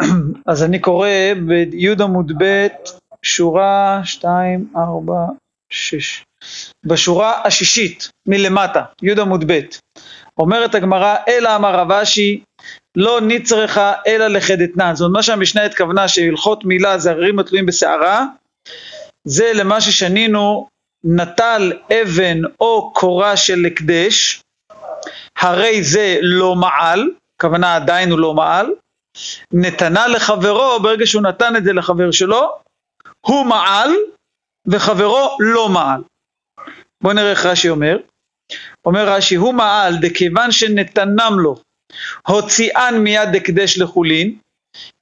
אז אני קורא בי' עמוד ב', שורה 2, 4, 6. בשורה השישית מלמטה, י' עמוד ב', אומרת הגמרא, אלא אמר רב אשי, לא נצרכה אלא לחדתנן. זאת אומרת, מה שהמשנה התכוונה שהלכות מילה זה הררים התלויים בסערה, זה למה ששנינו נטל אבן או קורה של הקדש, הרי זה לא מעל, הכוונה עדיין הוא לא מעל, נתנה לחברו, ברגע שהוא נתן את זה לחבר שלו, הוא מעל וחברו לא מעל. בואו נראה איך רש"י אומר. אומר רש"י, הוא מעל דכיוון שנתנם לו, הוציאן מיד הקדש לחולין.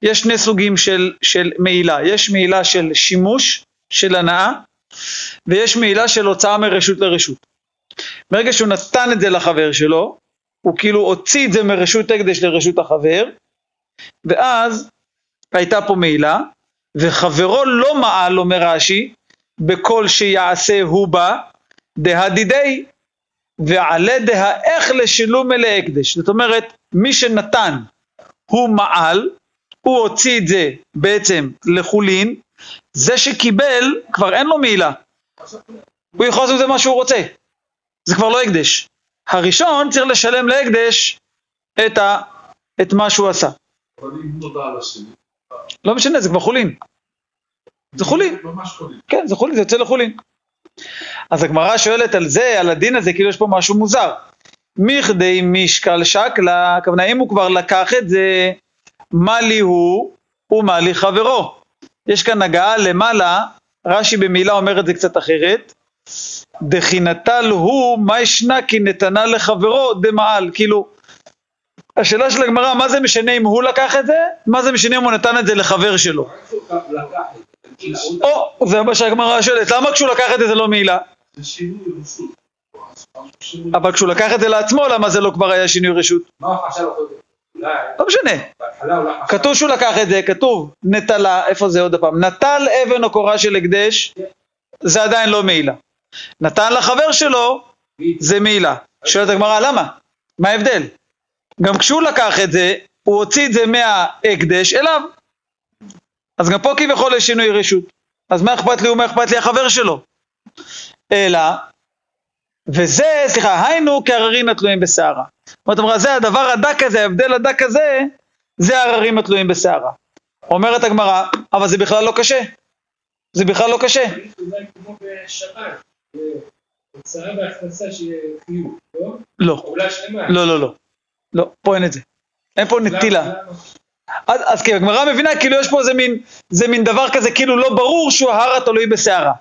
יש שני סוגים של, של מעילה, יש מעילה של שימוש, של הנאה, ויש מעילה של הוצאה מרשות לרשות. ברגע שהוא נתן את זה לחבר שלו, הוא כאילו הוציא את זה מרשות הקדש לרשות החבר, ואז הייתה פה מעילה, וחברו לא מעל, אומר רש"י, בכל שיעשה הוא בה, דהדידי, ועלה דהאיך לשילום אלי הקדש. זאת אומרת, מי שנתן הוא מעל, הוא הוציא את זה בעצם לחולין, זה שקיבל כבר אין לו מעילה. הוא יכול לעשות את זה מה שהוא רוצה. זה כבר לא הקדש. הראשון צריך לשלם להקדש את, ה, את מה שהוא עשה. לא משנה, זה כבר חולין. זה חולין. כן, זה חולין, זה יוצא לחולין. אז הגמרא שואלת על זה, על הדין הזה, כאילו יש פה משהו מוזר. מכדי משקל שקלה, הכוונה אם הוא כבר לקח את זה, מה לי הוא ומה לי חברו. יש כאן הגעה למעלה, רש"י במילה אומר את זה קצת אחרת, דחינתל הוא מה ישנה כי נתנה לחברו דמעל, כאילו השאלה של הגמרא מה זה משנה אם הוא לקח את זה, מה זה משנה אם הוא נתן את זה לחבר שלו. או, זה מה שהגמרא שואלת, למה כשהוא לקח את זה זה לא מעילה? אבל כשהוא לקח את זה לעצמו, למה זה לא כבר היה שינוי רשות? לא משנה. כתוב שהוא לקח את זה, כתוב נטלה, איפה זה עוד פעם? נטל אבן או קורה של הקדש, זה עדיין לא מעילה. נתן לחבר שלו, זה מעילה. שואלת הגמרא, למה? מה ההבדל? גם כשהוא לקח את זה, הוא הוציא את זה מההקדש אליו. אז גם פה כביכול יש שינוי רשות. אז מה אכפת לי ומה אכפת לי החבר שלו? אלא, וזה, סליחה, היינו כהררים התלויים בסערה. זאת אומרת, זה הדבר הדק הזה, ההבדל הדק הזה, זה הררים התלויים בסערה. אומרת הגמרא, אבל זה בכלל לא קשה. זה בכלל לא קשה. הוצאה והכנסה שיהיה חיוב, לא? לא. לא, לא, לא. לא, פה אין את זה. אין פה נטילה. אז, אז כי הגמרא מבינה כאילו יש פה איזה מין, זה מין דבר כזה כאילו לא ברור שהוא ההר התלוי בסערה.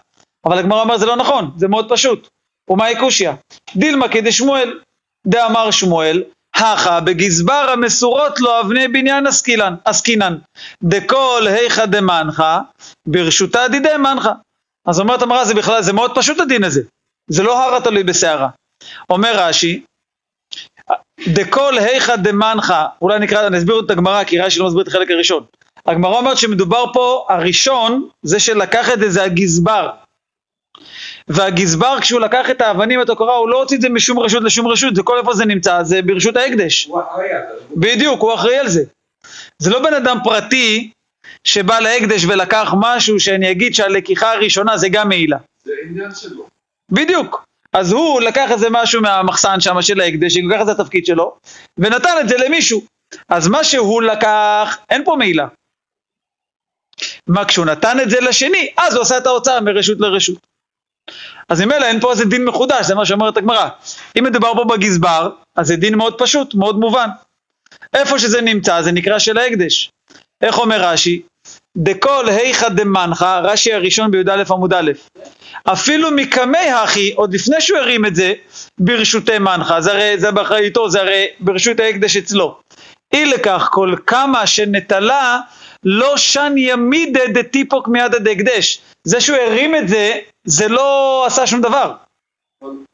אבל הגמרא אומר זה לא נכון, זה מאוד פשוט. ומאי קושיא? דילמה כדשמואל, דאמר שמואל, הכה בגזבר המסורות לו אבני בניין עסקינן, עסקינן, דכל היכא דמנחה, ברשותה דידי מנחה. אז אומרת המראה זה בכלל, זה מאוד פשוט הדין הזה, זה לא הר התלוי בסערה. אומר רש"י, דכל היכא דמנחה, אולי נקרא, אני אסביר את הגמרא, כי רש"י לא מסביר את החלק הראשון. הגמרא אומרת שמדובר פה, הראשון, זה שלקח את זה, זה הגזבר. והגזבר כשהוא לקח את האבנים, את הקורה, הוא לא הוציא את זה משום רשות לשום רשות, זה כל איפה זה נמצא, זה ברשות ההקדש. הוא אחראי על זה. בדיוק, הוא אחראי על זה. זה לא בן אדם פרטי שבא להקדש ולקח משהו שאני אגיד שהלקיחה הראשונה זה גם מעילה. זה עניין שלו. בדיוק. אז הוא לקח איזה משהו מהמחסן שם של ההקדש, הוא לקח את התפקיד שלו, ונתן את זה למישהו. אז מה שהוא לקח, אין פה מעילה. מה כשהוא נתן את זה לשני, אז הוא עשה את ההוצאה מרשות לרשות. אז ממילא אין פה איזה דין מחודש, זה מה שאומרת הגמרא. אם מדובר פה בגזבר, אז זה דין מאוד פשוט, מאוד מובן. איפה שזה נמצא, זה נקרא של ההקדש. איך אומר רש"י? דכל היכא דמנחה, רש"י הראשון בי"א עמוד א', אפילו מקמי הכי, עוד לפני שהוא הרים את זה, ברשותי מנחה, זה הרי, זה באחריותו, זה הרי ברשות ההקדש אצלו. אי לכך כל כמה שנטלה, לא שן ימידה דטיפוק מידא דהקדש. זה שהוא הרים את זה, זה לא עשה שום דבר.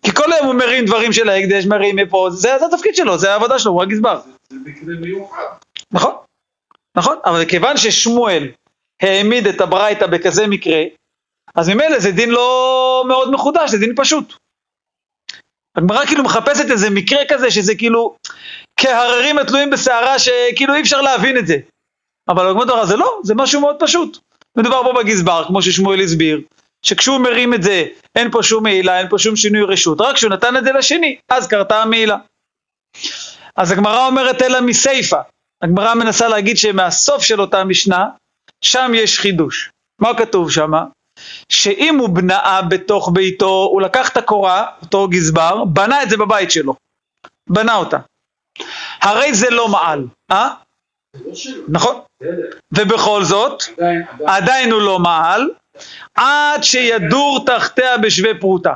כי כל היום הוא מרים דברים של ההקדש, מרים מפה, זה, זה התפקיד שלו, זה העבודה שלו, הוא הגזבר. זה מקרה מיוחד. נכון, נכון, אבל כיוון ששמואל העמיד את הברייתא בכזה מקרה, אז ממילא זה דין לא מאוד מחודש, זה דין פשוט. הגמרא כאילו מחפשת איזה מקרה כזה שזה כאילו כהררים התלויים בסערה שכאילו אי אפשר להבין את זה. אבל בגמרא תורה זה לא, זה משהו מאוד פשוט. מדובר פה בגזבר, כמו ששמואל הסביר, שכשהוא מרים את זה, אין פה שום מעילה, אין פה שום שינוי רשות, רק כשהוא נתן את זה לשני, אז קרתה המעילה. אז הגמרא אומרת אלא מסיפא, הגמרא מנסה להגיד שמהסוף של אותה משנה, שם יש חידוש. מה כתוב שם? שאם הוא בנאה בתוך ביתו, הוא לקח את הקורה, אותו גזבר, בנה את זה בבית שלו. בנה אותה. הרי זה לא מעל, אה? נכון. ובכל זאת, עדיין, הוא לא מעל, עד שידור תחתיה בשווה פרוטה.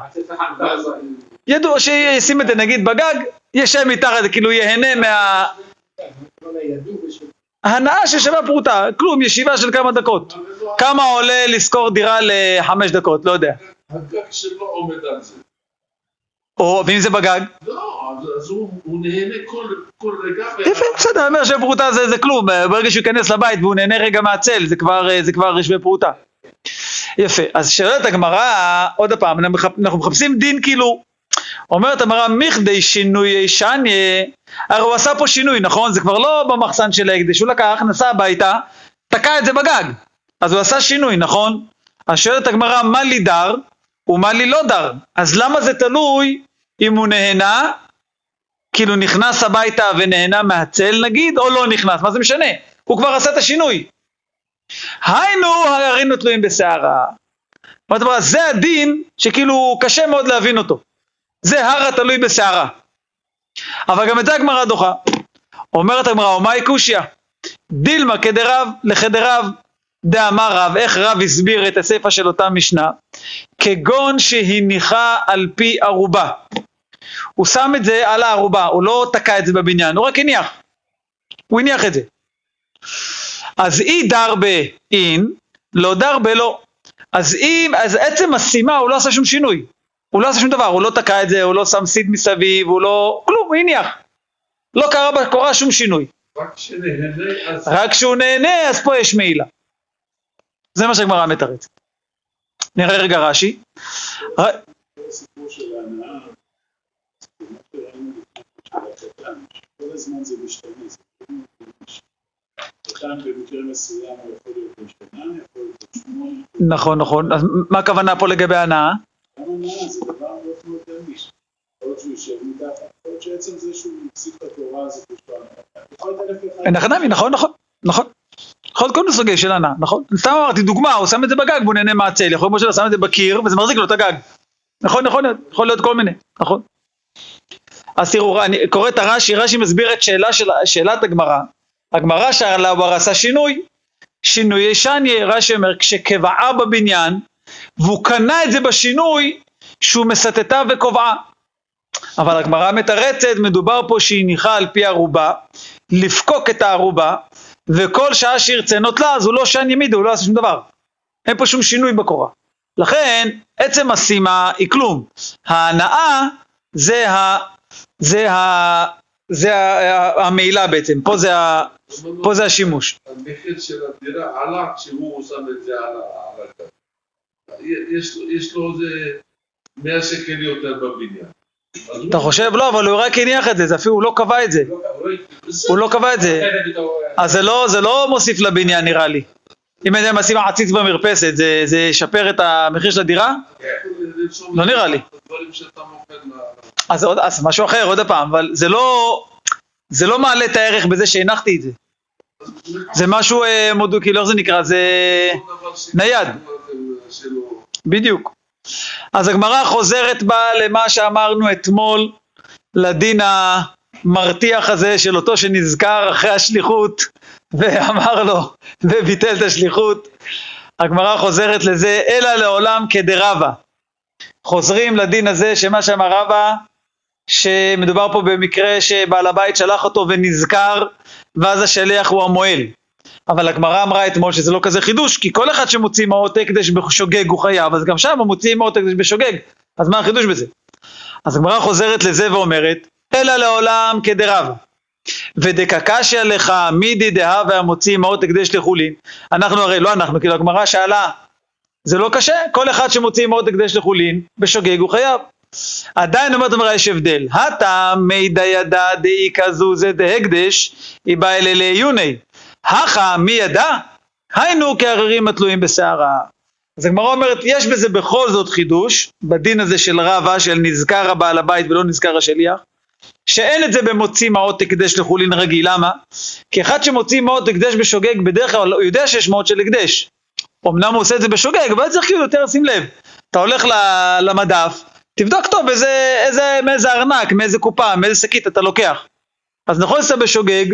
ידוע שישים את זה נגיד בגג, ישב מתחת, כאילו ייהנה מה... הנאה ששווה פרוטה, כלום, ישיבה של כמה דקות. כמה עולה לשכור דירה לחמש דקות, לא יודע. הגג שלו עומד על זה. או, ואם זה בגג? לא, אז- הוא הוא נהנה כל- כל רגע. יפה, בסדר, אני אומר שפרוטה זה, זה כלום, ברגע שהוא ייכנס לבית והוא נהנה רגע מהצל, זה כבר, אה, זה כבר שווה פרוטה. יפה, אז שואלת הגמרא, עוד פעם, אנחנו מחפשים דין כאילו, אומרת הגמרא, מכדי שינוי שניה, הרי הוא עשה פה שינוי, נכון? זה כבר לא במחסן של ההקדש, הוא לקח, נסע הביתה, תקע את זה בגג, אז הוא עשה שינוי, נכון? אז שואלת הגמרא, מה לי דר ומה לי לא דר? אז למה זה תלוי אם הוא נהנה כאילו נכנס הביתה ונהנה מהצל נגיד, או לא נכנס, מה זה משנה? הוא כבר עשה את השינוי. היינו הררינו תלויים אומרת, זה הדין שכאילו קשה מאוד להבין אותו. זה הר התלוי בסערה. אבל גם את זה הגמרא דוחה. אומרת הגמרא, ומאי קושיא? דילמה כדרב לחדרב דאמר רב, איך רב הסביר את הסיפא של אותה משנה? כגון שהניחה על פי ערובה. הוא שם את זה על הערובה, הוא לא תקע את זה בבניין, הוא רק הניח. הוא הניח את זה. אז אי דר באין, לא דר בלא. אז אם, אז עצם השימה הוא לא עשה שום שינוי. הוא לא עשה שום דבר, הוא לא תקע את זה, הוא לא שם סיד מסביב, הוא לא... כלום, הוא הניח. לא קרה בקורה שום שינוי. רק כשהוא נהנה, אז פה יש מעילה. זה מה שהגמרא מתרץ. נראה רגע רש"י. נכון, נכון. אז מה הכוונה פה לגבי הנאה? גם הנאה זה דבר מאוד מאוד דמיש. יכול להיות שהוא יושב מתחת, יכול להיות שעצם זה שהוא הפסיק את התורה הזאת יש לו הכנמי, נכון, נכון, נכון. יכול להיות כל מיני סוגי של הנאה, נכון? סתם אמרתי דוגמה, הוא שם את זה בגג והוא נהנה מהצל, יכול להיות שהוא שם את זה בקיר וזה מחזיק לו את הגג. נכון, נכון, יכול להיות כל מיני, נכון. אז תראו, אני קורא את הרש"י, רש"י מסביר את שאלה של, שאלת הגמרא. הגמרא שאלה הוא עשה שינוי, שינוי ישניה, רש"י אומר, כשקבעה בבניין, והוא קנה את זה בשינוי, שהוא מסטטה וקובעה. אבל הגמרא מתרצת, מדובר פה שהיא ניחה על פי ערובה, לפקוק את הערובה, וכל שעה שירצה נוטלה, אז הוא לא שן ימידה, הוא לא עשה שום דבר. אין פה שום שינוי בקורה. לכן, עצם השימה היא כלום. ההנאה זה ה... זה ה... זה ה- המעילה בעצם, פה זה, ה, פה זה השימוש. המחיר של הדירה עלה כשהוא שם את זה על ה- על הגג. יש יש לו איזה 100 שקל יותר בבניין. אתה חושב? לא, אבל הוא רק הניח את זה, זה אפילו הוא לא קבע את זה. הוא לא- הוא לא קבע את זה. אז זה לא, זה לא מוסיף לבניין נראה לי. אם להם לשים עציץ במרפסת, זה, ישפר את המחיר של הדירה? לא נראה לי. אז, משהו אחר, עוד פעם, אבל זה לא, זה לא מעלה את הערך בזה שהנחתי את זה. זה משהו, אה, מודו, כאילו, איך זה נקרא? זה נייד. שלו. בדיוק. אז הגמרא חוזרת בה למה שאמרנו אתמול, לדין המרתיח הזה של אותו שנזכר אחרי השליחות ואמר לו וביטל את השליחות. הגמרא חוזרת לזה, אלא לעולם כדרבה. חוזרים לדין הזה שמה שאמר רבא, שמדובר פה במקרה שבעל הבית שלח אותו ונזכר, ואז השליח הוא המועל. אבל הגמרא אמרה אתמול שזה לא כזה חידוש, כי כל אחד שמוציא מעות הקדש בשוגג הוא חייב, אז גם שם הוא מוציא מעות הקדש בשוגג, אז מה החידוש בזה? אז הגמרא חוזרת לזה ואומרת, אלא לעולם כדרבה. ודקקשיא לך מידי דהווה המוציא מעות הקדש לחולין. אנחנו הרי, לא אנחנו, כאילו הגמרא שאלה, זה לא קשה, כל אחד שמוציא מעות הקדש לחולין, בשוגג הוא חייב. עדיין אומרת הגמרא יש הבדל, הטעם מידא ידע דאי כזו זה דהקדש, היא באה אלה לעיוני. הכה, מי ידע? היינו כהררים התלויים בסערה. אז הגמרא אומרת, יש בזה בכל זאת חידוש, בדין הזה של רבא, של נזכר הבעל הבית ולא נזכר השליח, שאין את זה במוציא מעות הקדש לחולין רגיל, למה? כי אחד שמוציא מעות הקדש בשוגג, בדרך כלל הוא יודע שיש מעות של הקדש. אמנם הוא עושה את זה בשוגג, אבל צריך כאילו יותר לשים לב. אתה הולך למדף, תבדוק טוב איזה, איזה, מאיזה ארנק, מאיזה קופה, מאיזה שקית אתה לוקח. אז נכון שאתה בשוגג,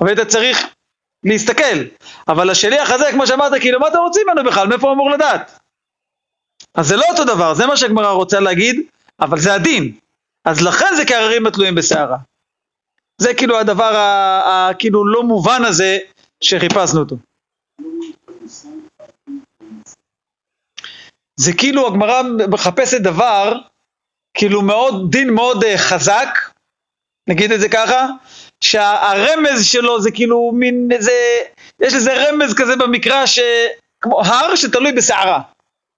אבל אתה צריך להסתכל. אבל השליח הזה, כמו שאמרת, כאילו, מה אתה רוצה ממנו בכלל? מאיפה הוא אמור לדעת? אז זה לא אותו דבר, זה מה שהגמרא רוצה להגיד, אבל זה הדין. אז לכן זה כהררים התלויים בסערה. זה כאילו הדבר הכאילו לא מובן הזה שחיפשנו אותו. זה כאילו הגמרא מחפשת דבר, כאילו מאוד, דין מאוד uh, חזק, נגיד את זה ככה, שהרמז שלו זה כאילו מין איזה, יש איזה רמז כזה במקרא ש... כמו הר שתלוי בסערה.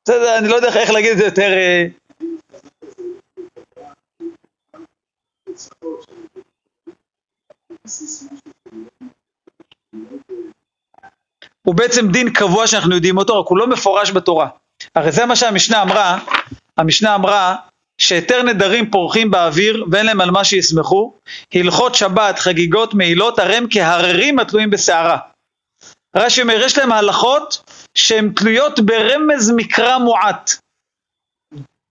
בסדר, אני לא יודע איך להגיד את זה יותר... Uh, הוא בעצם דין קבוע שאנחנו יודעים אותו, רק הוא לא מפורש בתורה. הרי זה מה שהמשנה אמרה, המשנה אמרה שהיתר נדרים פורחים באוויר ואין להם על מה שישמחו, הלכות שבת, חגיגות, מעילות, הרי הם כהררים התלויים בסערה. רש"י אומר, יש להם הלכות שהן תלויות ברמז מקרא מועט.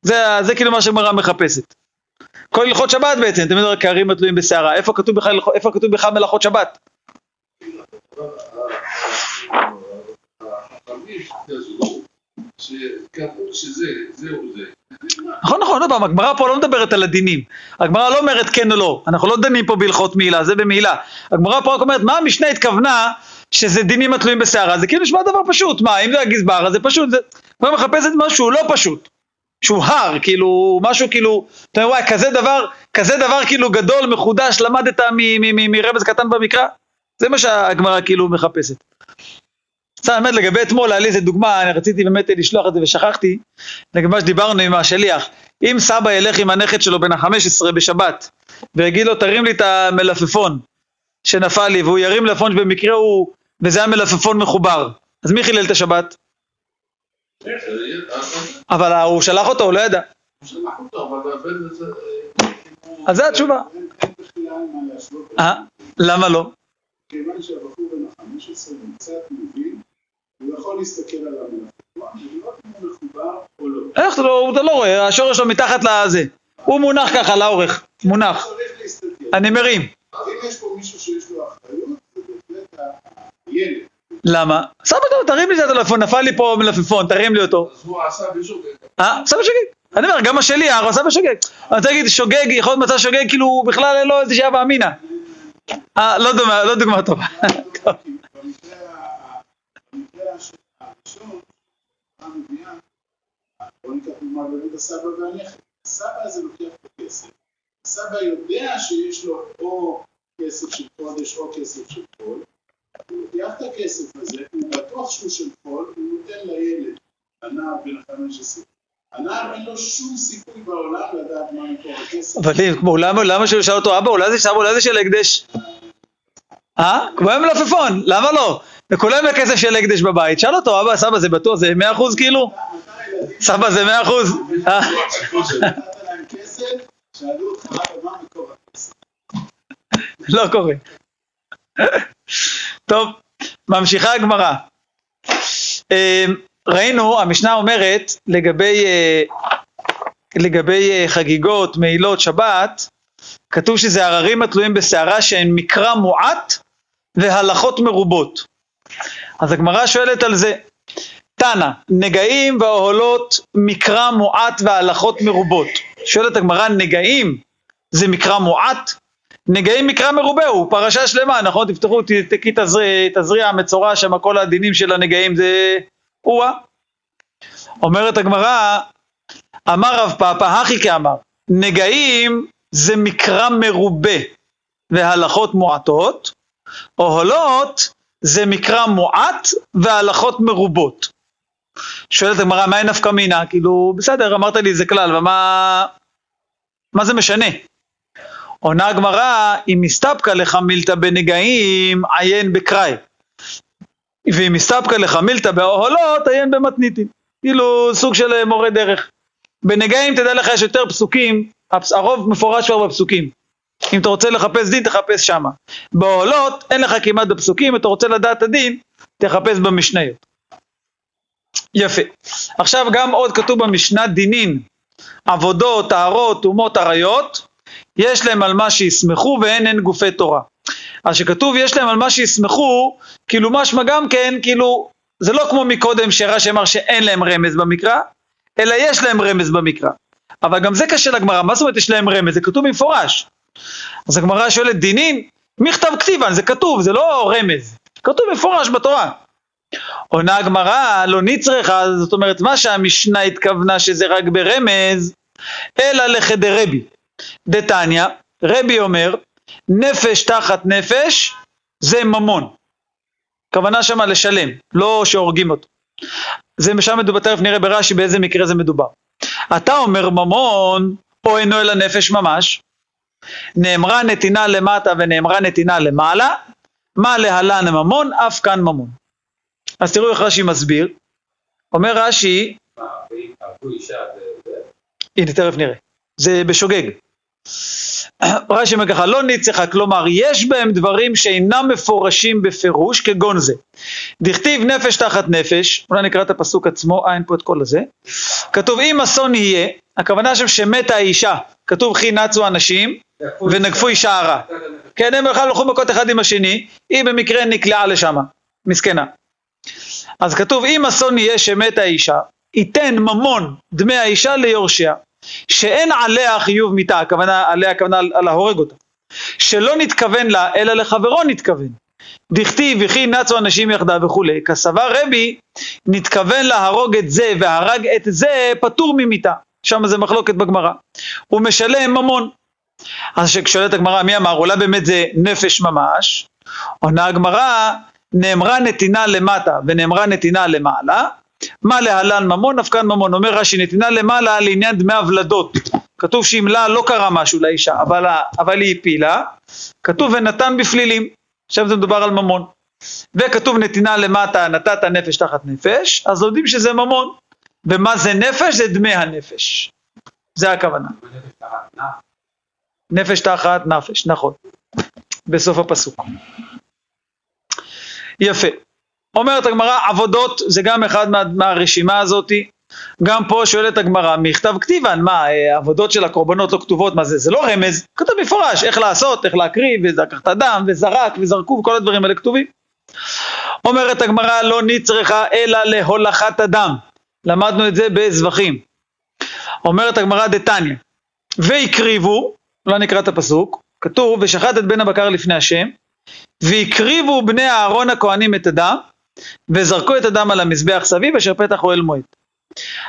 זה, זה כאילו מה שהגמרא מחפשת. כל הלכות שבת בעצם, אתם יודעים, כהרים התלויים בסערה. איפה כתוב בכלל, איפה כתוב בכלל מלאכות שבת? נכון, נכון, פעם, הגמרא פה לא מדברת על הדינים. הגמרא לא אומרת כן או לא, אנחנו לא דנים פה בהלכות מעילה, זה במעילה. הגמרא פה רק אומרת, מה המשנה התכוונה שזה דינים התלויים בסערה? זה כאילו נשמע דבר פשוט, מה, אם זה הגזבר, אז זה פשוט, זה... מחפשת משהו לא פשוט. שהוא הר, כאילו, משהו כאילו, אתה אומר, וואי, כזה דבר, כזה דבר כאילו גדול, מחודש, למדת מרמז קטן במקרא? זה מה שהגמרא כאילו מחפשת. סתם באמת לגבי אתמול, היה לי איזה דוגמה, אני רציתי באמת לשלוח את זה ושכחתי, לגבי מה שדיברנו עם השליח. אם סבא ילך עם הנכד שלו בן ה-15 בשבת, ויגיד לו תרים לי את המלפפון שנפל לי, והוא ירים מלפפון שבמקרה הוא, וזה היה מלפפון מחובר, אז מי חילל את השבת? אבל הוא שלח אותו, הוא לא ידע. אז זה התשובה. אה? למה לא? כיוון שהבחור בן ה-15 קצת מבין, יכול להסתכל על המלאכות, ולראות אם הוא מחובר או לא. איך לא, אתה לא רואה, השורש שלו מתחת לזה. הוא מונח ככה לאורך, מונח. אני מרים. אם יש פה מישהו שיש לו אחריות, זה בהחלט הילד. למה? סבא טוב, תרים לי את הטלפון, נפל לי פה מלפפון, תרים לי אותו. אז הוא עשה בשוגג. אה? סבא שוגג. אני אומר, גם השליח, הוא עשה בשוגג. אני רוצה להגיד, שוגג, יכול להיות מצב שוגג, כאילו, בכלל אין לו איזה שעה ואמינא. אה, לא לא דוגמה טובה. טוב. במקרה ה- במקרה הש- הראשון, המביאה, בוא ניקח דוגמה באמת הסבא והנכד. הסבא הזה לוקח את הכסף. הסבא יודע שיש לו או כסף של חודש או כסף של חול. הוא לוקח את הכסף הזה, הוא בטוח שהוא של חול, הוא נותן לילד, הנער בן ה-15. הנער אין לו שום סיכוי בעולם לדעת מה מקור הכסף. אבל למה, שהוא שאל אותו, אבא, אולי זה סבא, אולי זה של הקדש? אה? כמו עם מלפפון, למה לא? לכולם היה כסף של הקדש בבית, שאל אותו, אבא, סבא, זה בטוח, זה 100% כאילו? סבא זה 100%? אה? לא קורה. טוב, ממשיכה הגמרא. אה, ראינו, המשנה אומרת לגבי, אה, לגבי חגיגות, מעילות, שבת, כתוב שזה הררים התלויים בסערה שהן מקרא מועט והלכות מרובות. אז הגמרא שואלת על זה, תנא, נגעים ואוהלות מקרא מועט והלכות מרובות. שואלת הגמרא, נגעים זה מקרא מועט? נגעים מקרא מרובה הוא פרשה שלמה, נכון? תפתחו, תקי תזריע, תזריע המצורע שם, כל הדינים של הנגעים זה או-אה. אומרת הגמרא, אמר רב פאפא, הכי כאמר, נגעים זה מקרא מרובה והלכות מועטות, אוהלות זה מקרא מועט והלכות מרובות. שואלת הגמרא, מה אין נפקא מינה? כאילו, בסדר, אמרת לי איזה כלל, ומה מה זה משנה? עונה הגמרא, אם מסתפקא לך מילתא בנגעים, עיין בקראי. ואם מסתפקא לך מילתא באוהלות, עיין במתניתין. כאילו סוג של אה, מורה דרך. בנגעים תדע לך יש יותר פסוקים, הרוב מפורש כבר בפסוקים. אם אתה רוצה לחפש דין, תחפש שמה. בעולות, אין לך כמעט בפסוקים, אתה רוצה לדעת הדין, תחפש במשניות. יפה. עכשיו גם עוד כתוב במשנה דינין, עבודות, טהרות, טומאות, עריות, יש להם על מה שיסמכו ואין הן גופי תורה. אז שכתוב יש להם על מה שיסמכו, כאילו משמע גם כן, כאילו, זה לא כמו מקודם שרש"י אמר שאין להם רמז במקרא, אלא יש להם רמז במקרא. אבל גם זה קשה לגמרא, מה זאת אומרת יש להם רמז? זה כתוב במפורש. אז הגמרא שואלת דינין, מכתב כתיבן, זה כתוב, זה לא רמז, כתוב במפורש בתורה. עונה הגמרא, לא נצרכה, זאת אומרת, מה שהמשנה התכוונה שזה רק ברמז, אלא לחדרבי. דתניא, רבי אומר, נפש תחת נפש זה ממון. כוונה שמה לשלם, לא שהורגים אותו. זה שם מדובר, תכף נראה ברש"י באיזה מקרה זה מדובר. אתה אומר ממון, או אינו אלא נפש ממש, נאמרה נתינה למטה ונאמרה נתינה למעלה, מה להלן ממון, אף כאן ממון. אז תראו איך רש"י מסביר. אומר רש"י. הנה תכף נראה, זה בשוגג. רש"י אומר ככה, לא ניצחה, כלומר יש בהם דברים שאינם מפורשים בפירוש כגון זה. דכתיב נפש תחת נפש, אולי נקרא את הפסוק עצמו, אה אין פה את כל הזה. כתוב אם אסון יהיה, הכוונה שם שמתה האישה, כתוב חי נצו אנשים ונגפו אישה הרע. כן, הם בכלל הלכו מכות אחד עם השני, היא במקרה נקלעה לשם, מסכנה. אז כתוב אם אסון יהיה שמתה האישה, ייתן ממון דמי האישה ליורשיה, שאין עליה חיוב מיתה, הכוונה עליה, הכוונה על, על אותה, שלא נתכוון לה, אלא לחברו נתכוון. דכתיב וכי נצו אנשים יחדיו וכולי, כסבר רבי, נתכוון להרוג את זה והרג את זה, פטור ממיתה. שם זה מחלוקת בגמרא. הוא משלם ממון. אז כששואלת הגמרא מי אמר, אולי באמת זה נפש ממש, עונה הגמרא, נאמרה נתינה למטה ונאמרה נתינה למעלה, מה להלן ממון, כאן ממון. אומר רש"י, נתינה למעלה לעניין דמי הוולדות. כתוב שאם לה לא קרה משהו לאישה, אבל, אבל היא הפילה, כתוב ונתן בפלילים. עכשיו זה מדובר על ממון. וכתוב נתינה למטה, נתת נפש תחת נפש, אז לומדים שזה ממון. ומה זה נפש? זה דמי הנפש. זה הכוונה. נפש תחת נפש, נכון. בסוף הפסוק. יפה. אומרת הגמרא, עבודות זה גם אחד מה, מהרשימה הזאתי. גם פה שואלת הגמרא, מכתב כתיבן, מה, אה, עבודות של הקורבנות לא כתובות, מה זה? זה לא רמז, כתוב מפורש, איך לעשות, איך להקריב, ולקח את הדם, וזרק, וזרקו, וכל הדברים האלה כתובים. אומרת הגמרא, לא נצרכה אלא להולכת הדם. למדנו את זה בזבחים. אומרת הגמרא דתניא, והקריבו, אולי נקרא את הפסוק, כתוב, ושחט את בן הבקר לפני השם, והקריבו בני אהרון הכהנים את הדם, וזרקו את הדם על המזבח סביב, אשר פתח אוהל מועד.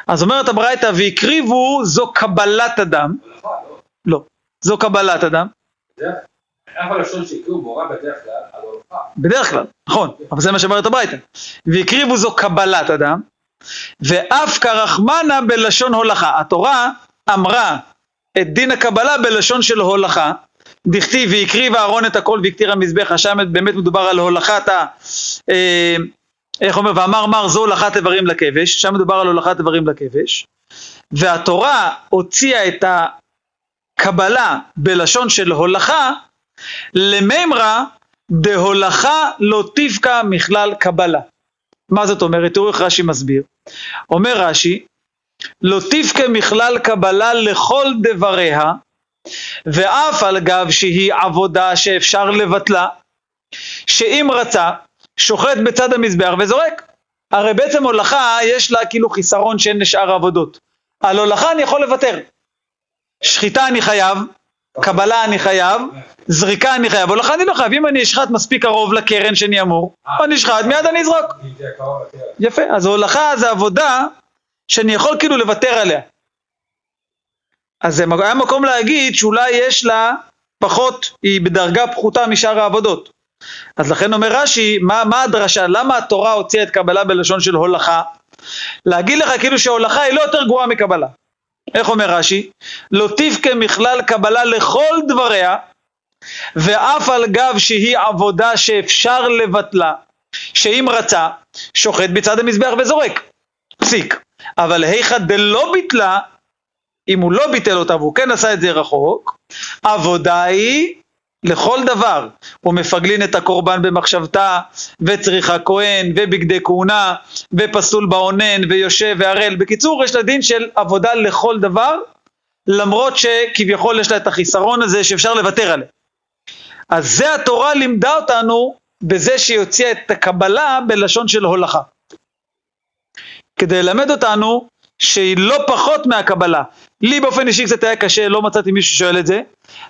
אז אומרת הברייתא, והקריבו זו קבלת הדם, לא, זו קבלת הדם? בדרך כלל, נכון, אבל זה מה שאומרת הברייתא. והקריבו זו קבלת אדם, ואף כרחמנה בלשון הולכה. התורה אמרה את דין הקבלה בלשון של הולכה, דכתיב והקריב אהרון את הכל והקטיר המזבח, שם באמת מדובר על הולכת ה... אה, איך אומר, ואמר מר זו הולכת איברים לכבש, שם מדובר על הולכת איברים לכבש, והתורה הוציאה את הקבלה בלשון של הולכה, למימרא דהולכה לא תפקע מכלל קבלה. מה זאת אומרת? תראו איך רש"י מסביר. אומר רש"י, לא תפקע מכלל קבלה לכל דבריה, ואף על גב שהיא עבודה שאפשר לבטלה, שאם רצה, שוחט בצד המזבח וזורק. הרי בעצם הולכה יש לה כאילו חיסרון שאין לשאר העבודות. על הולכה אני יכול לוותר. שחיטה אני חייב, קבלה אני חייב, זריקה אני חייב, הולכה אני לא חייב. אם אני אשחט מספיק קרוב לקרן שאני אמור, אני אשחט, מיד אני אזרוק. יפה, אז הולכה זה עבודה שאני יכול כאילו לוותר עליה. אז זה היה מקום להגיד שאולי יש לה פחות, היא בדרגה פחותה משאר העבודות. אז לכן אומר רש"י, מה, מה הדרשה, למה התורה הוציאה את קבלה בלשון של הולכה? להגיד לך כאילו שהולכה היא לא יותר גרועה מקבלה. איך אומר רש"י? לא תבכה מכלל קבלה לכל דבריה, ואף על גב שהיא עבודה שאפשר לבטלה, שאם רצה, שוחט בצד המזבח וזורק. פסיק. אבל היכא דלא ביטלה, אם הוא לא ביטל אותה והוא כן עשה את זה רחוק, עבודה היא לכל דבר. הוא מפגלין את הקורבן במחשבתה, וצריכה כהן, ובגדי כהונה, ופסול באונן, ויושב וערל. בקיצור, יש לה דין של עבודה לכל דבר, למרות שכביכול יש לה את החיסרון הזה שאפשר לוותר עליה. אז זה התורה לימדה אותנו בזה שהיא הוציאה את הקבלה בלשון של הולכה. כדי ללמד אותנו שהיא לא פחות מהקבלה. לי באופן אישי קצת היה קשה, לא מצאתי מישהו ששואל את זה.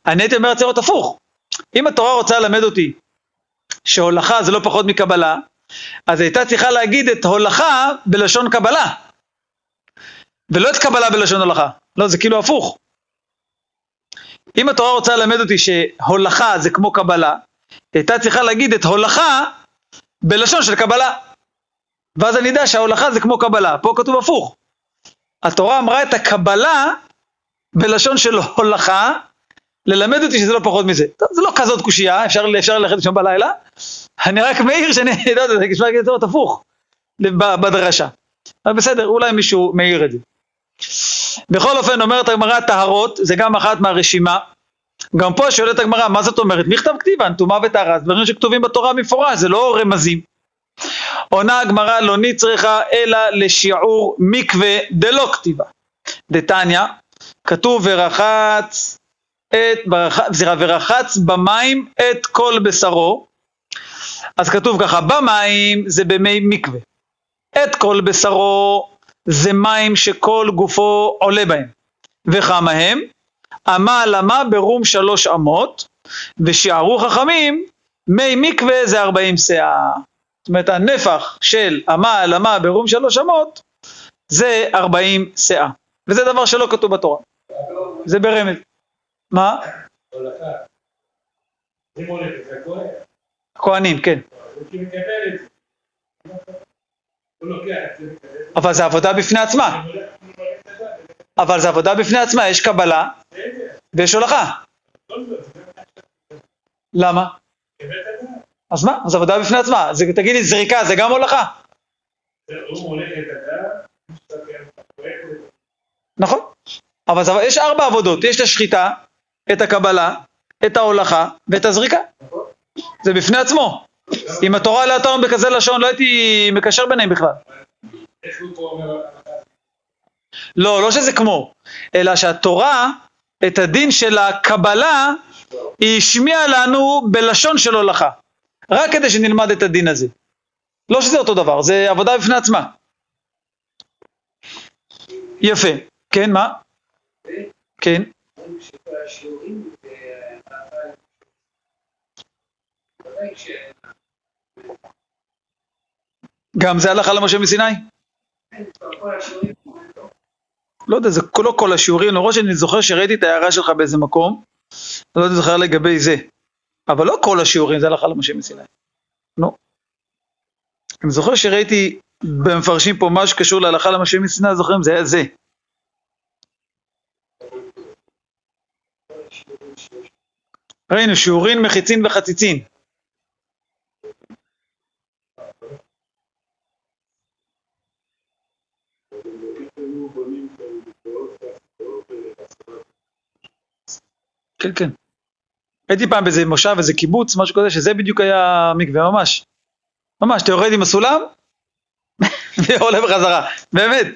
אני הייתי אומר צריך הפוך. אם התורה רוצה ללמד אותי שהולכה זה לא פחות מקבלה, אז הייתה צריכה להגיד את הולכה בלשון קבלה, ולא את קבלה בלשון הולכה. לא, זה כאילו הפוך. אם התורה רוצה ללמד אותי שהולכה זה כמו קבלה, הייתה צריכה להגיד את הולכה בלשון של קבלה. ואז אני יודע שההולכה זה כמו קבלה, פה כתוב הפוך. התורה אמרה את הקבלה בלשון של הולכה, ללמד אותי שזה לא פחות מזה. טוב, זה לא כזאת קושייה, אפשר, אפשר ללכת לשם בלילה, אני רק מעיר שאני יודע, זה אפשר להגיד את זה הפוך בדרשה. אבל בסדר, אולי מישהו מעיר את זה. בכל אופן אומרת הגמרא טהרות, זה גם אחת מהרשימה. גם פה שואלת הגמרא, מה זאת אומרת? מכתב כתיבה, נטומאה וטהרה, דברים שכתובים בתורה מפורש, זה לא רמזים. עונה הגמרא לא נצרכה אלא לשיעור מקווה דלא כתיבה. דתניא, כתוב ורחץ את, סליחה, ורחץ במים את כל בשרו, אז כתוב ככה, במים זה במי מקווה, את כל בשרו זה מים שכל גופו עולה בהם, וכמה הם? אמה על אמה ברום שלוש אמות, ושיערו חכמים, מי מקווה זה ארבעים שאה. זאת אומרת הנפח של אמה על אמה ברום שלוש אמות זה ארבעים שאה. וזה דבר שלא כתוב בתורה. זה ברמז. מה? כהנים, כן. אבל זה עבודה בפני עצמה. אבל זה עבודה בפני עצמה, יש קבלה ויש הולכה. למה? אז מה? אז עבודה בפני עצמה. זה, תגיד לי, זריקה זה גם הולכה? נכון. אבל יש ארבע עבודות, יש את השחיטה, את הקבלה, את ההולכה ואת הזריקה. זה בפני עצמו. אם התורה עליה אותנו בכזה לשון, לא הייתי מקשר ביניהם בכלל. לא, לא שזה כמו, אלא שהתורה, את הדין של הקבלה, היא השמיעה לנו בלשון של הולכה. רק כדי שנלמד את הדין הזה. לא שזה אותו דבר, זה עבודה בפני עצמה. יפה. כן, מה? כן. גם זה הלכה למשה מסיני? לא יודע, זה לא כל השיעורים, למרות שאני זוכר שראיתי את ההערה שלך באיזה מקום, לא זוכר לגבי זה, אבל לא כל השיעורים זה הלכה למשה מסיני. לא. אני זוכר שראיתי במפרשים פה משהו שקשור להלכה למשה מסיני, זוכרים? זה היה זה. ראינו שיעורין, מחיצין וחציצין. כן, כן. הייתי פעם באיזה מושב, איזה קיבוץ, משהו כזה, שזה בדיוק היה מקווה, ממש. ממש, אתה יורד עם הסולם, ועולה בחזרה, באמת.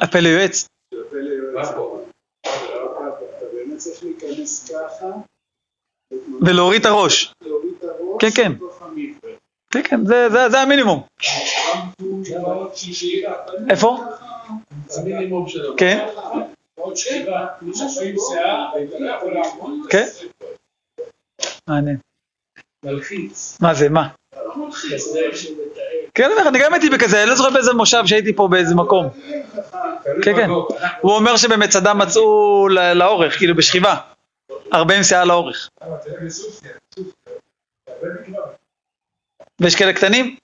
הפלא יועץ. ולהוריד את הראש. כן, כן. כן, כן, זה המינימום. איפה? כן. כן. מעניין. מה זה, מה? כן, אני גם הייתי בכזה, אני לא זוכר באיזה מושב שהייתי פה באיזה מקום. כן, כן. הוא אומר שבמצדה מצאו לאורך, כאילו בשכיבה. 40 שאה לאורך. ויש כאלה קטנים?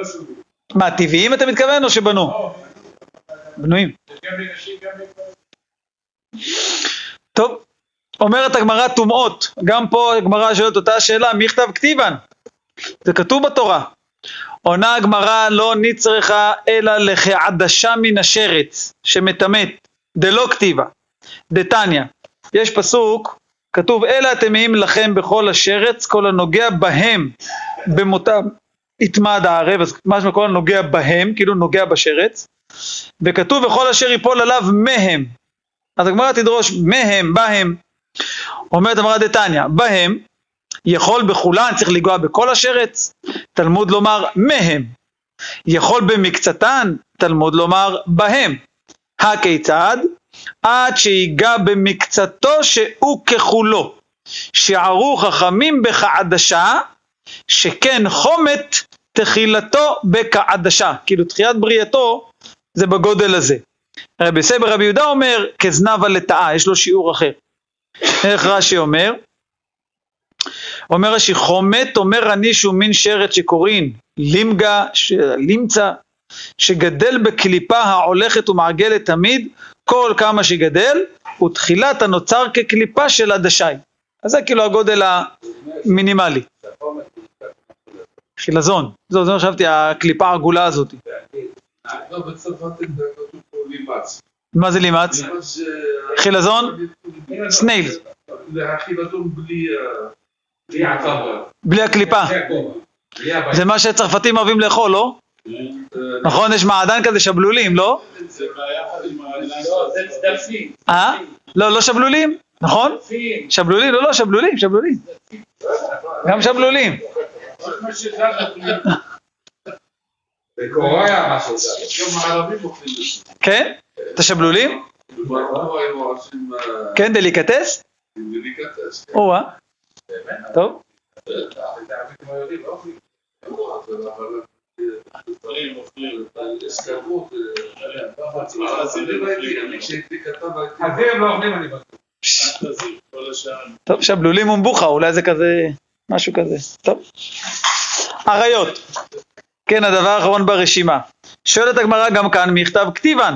הסוגים. מה, טבעיים אתה מתכוון או שבנו? בנויים. טוב, אומרת הגמרא טומאות, גם פה הגמרא שואלת אותה שאלה, מי כתב כתיבן? זה כתוב בתורה. עונה הגמרא לא נצרכה אלא לכעדשה מן השרץ שמטמאת, דלא כתיבה, דתניא. יש פסוק, כתוב אלא הטמאים לכם בכל השרץ, כל הנוגע בהם במותם יטמע עד הערב, אז משמע כל הנוגע בהם, כאילו נוגע בשרץ, וכתוב וכל אשר ייפול עליו מהם. אז הגמרא תדרוש מהם, בהם. אומרת הגמרא דתניא, בהם יכול בכולן, צריך לנגוע בכל השרץ, תלמוד לומר מהם. יכול במקצתן, תלמוד לומר בהם. הכיצד? עד שיגע במקצתו שהוא ככולו. שערו חכמים בכעדשה, שכן חומת תחילתו בכעדשה. כאילו תחילת בריאתו זה בגודל הזה. רבי סבר רבי יהודה אומר כזנבה לטאה, יש לו שיעור אחר. איך רש"י אומר? אומר רש"י חומת אומר אני שהוא מין שרץ שקוראים לימגה, ש... לימצא, שגדל בקליפה ההולכת ומעגלת תמיד, כל כמה שגדל, ותחילת הנוצר כקליפה של הדשאי. אז זה כאילו הגודל המינימלי. חילזון, זהו, זה מה שחשבתי, הקליפה העגולה הזאת. מה זה לימץ? חילזון? סנייל, בלי... הקליפה. זה מה שצרפתים אוהבים לאכול, לא? אה, נכון, יש מעדן כזה שבלולים, לא? זה ביחד עם צדפים. אה? לא, לא שבלולים, נכון? שבלולים, לא, לא, שבלולים, שבלולים. גם שבלולים. כן? את השבלולים? ברמב"ם היינו עושים אה, כן, דליקטס? דליקטס. או-אה, טוב. לא. טוב, שבלולים ומבוכה, אולי זה כזה, משהו כזה. טוב. אריות. כן, הדבר האחרון ברשימה. שואלת הגמרא גם כאן, מכתב כתיבן.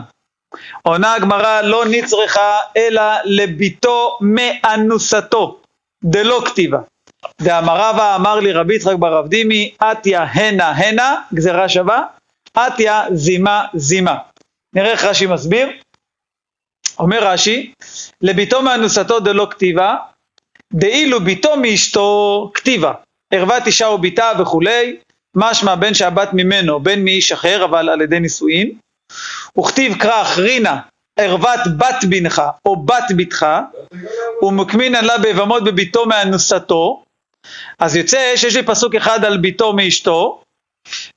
עונה הגמרא לא נצרכה אלא לביתו מאנוסתו, דלא כתיבה. ואמר רבא אמר לי רבי יצחק בר רב דימי, אתיה הנה הנה, גזירה שווה, אתיה זימה זימה. נראה איך רש"י מסביר. אומר רש"י, לביתו מאנוסתו דלא כתיבה, דאילו ביתו מאשתו כתיבה. ערוות אישה וביתה וכולי, משמע בין שהבת ממנו, בין מאיש אחר, אבל על ידי נישואין. וכתיב כרך רינה, ערוות בת בנך או בת בתך, ומקמינן לה ביבמות בביתו מאנוסתו. אז יוצא שיש לי פסוק אחד על ביתו מאשתו,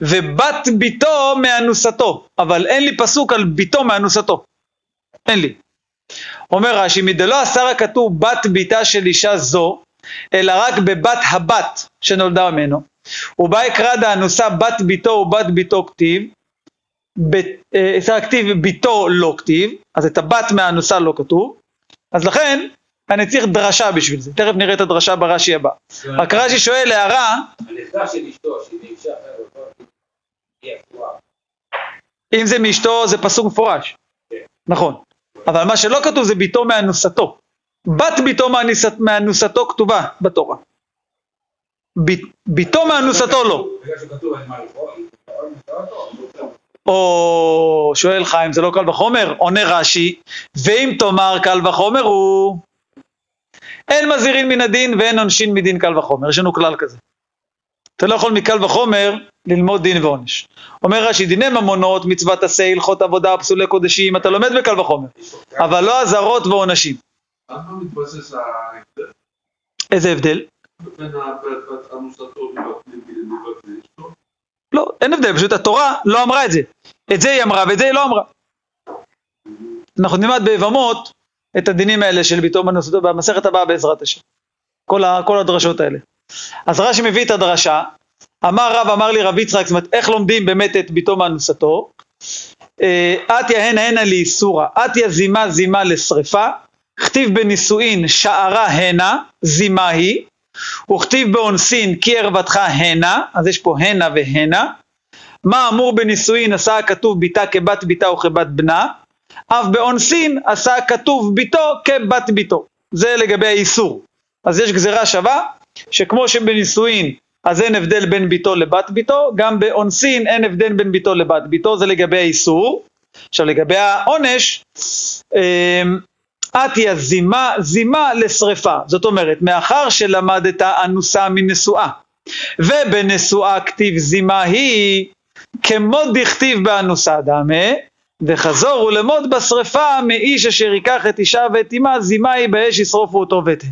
ובת ביתו מאנוסתו, אבל אין לי פסוק על ביתו מאנוסתו. אין לי. אומר רש"י, מדלא אסר הכתוב בת ביתה של אישה זו, אלא רק בבת הבת שנולדה ממנו. ובה יקרא דאנוסה בת ביתו ובת ביתו כתיב, ב- אה, כתיב ביתו לא כתיב, אז את הבת מהאנוסה לא כתוב, אז לכן אני צריך דרשה בשביל זה, תכף נראה את הדרשה ברש"י הבא. רק רש"י שואל הערה. אם זה מאשתו זה פסוק מפורש, נכון, אבל מה שלא כתוב זה ביתו מאנוסתו, בת ביתו מאנוסת- מאנוסתו כתובה בתורה, ביתו מאנוסתו לא, או שואל חיים זה לא קל וחומר, עונה רש"י, ואם תאמר קל וחומר הוא אין מזהירין מן הדין ואין עונשין מדין קל וחומר, יש לנו כלל כזה. אתה לא יכול מקל וחומר ללמוד דין ועונש. אומר רש"י, דיני ממונות, מצוות עשה, הלכות עבודה, פסולי קודשים, אתה לומד בקל וחומר, אבל לא אזהרות ועונשים. איזה הבדל? לא, אין הבדל, פשוט התורה לא אמרה את זה. את זה היא אמרה ואת זה היא לא אמרה. אנחנו נלמד ביבמות את הדינים האלה של ביתו מנוסתו במסכת הבאה בעזרת השם. כל, ה, כל הדרשות האלה. אז רש"י מביא את הדרשה, אמר רב אמר לי רב יצחק, זאת אומרת איך לומדים באמת את ביתו מאנוסתו? אה, אתיה הנה הנה לאיסורה, אתיה זימה זימה לשרפה, כתיב בנישואין שערה הנה, זימה היא, וכתיב באונסין כי ערוותך הנה, אז יש פה הנה והנה. מה אמור בנישואין עשה הכתוב ביתה כבת ביתה וכבת בנה, אף באונסין עשה הכתוב ביתו כבת ביתו. זה לגבי האיסור. אז יש גזירה שווה, שכמו שבנישואין אז אין הבדל בין ביתו לבת ביתו, גם באונסין אין הבדל בין ביתו לבת ביתו, זה לגבי האיסור. עכשיו לגבי העונש, אמ, אתיה זימה, זימה לשרפה, זאת אומרת, מאחר שלמדת אנוסה מנשואה, ובנשואה כתיב זימה היא, כמו דכתיב באנוסה דמה, וחזור ולמוד בשרפה מאיש אשר ייקח את אישה ואת אמה, זימה היא באש ישרופו אותו ותן.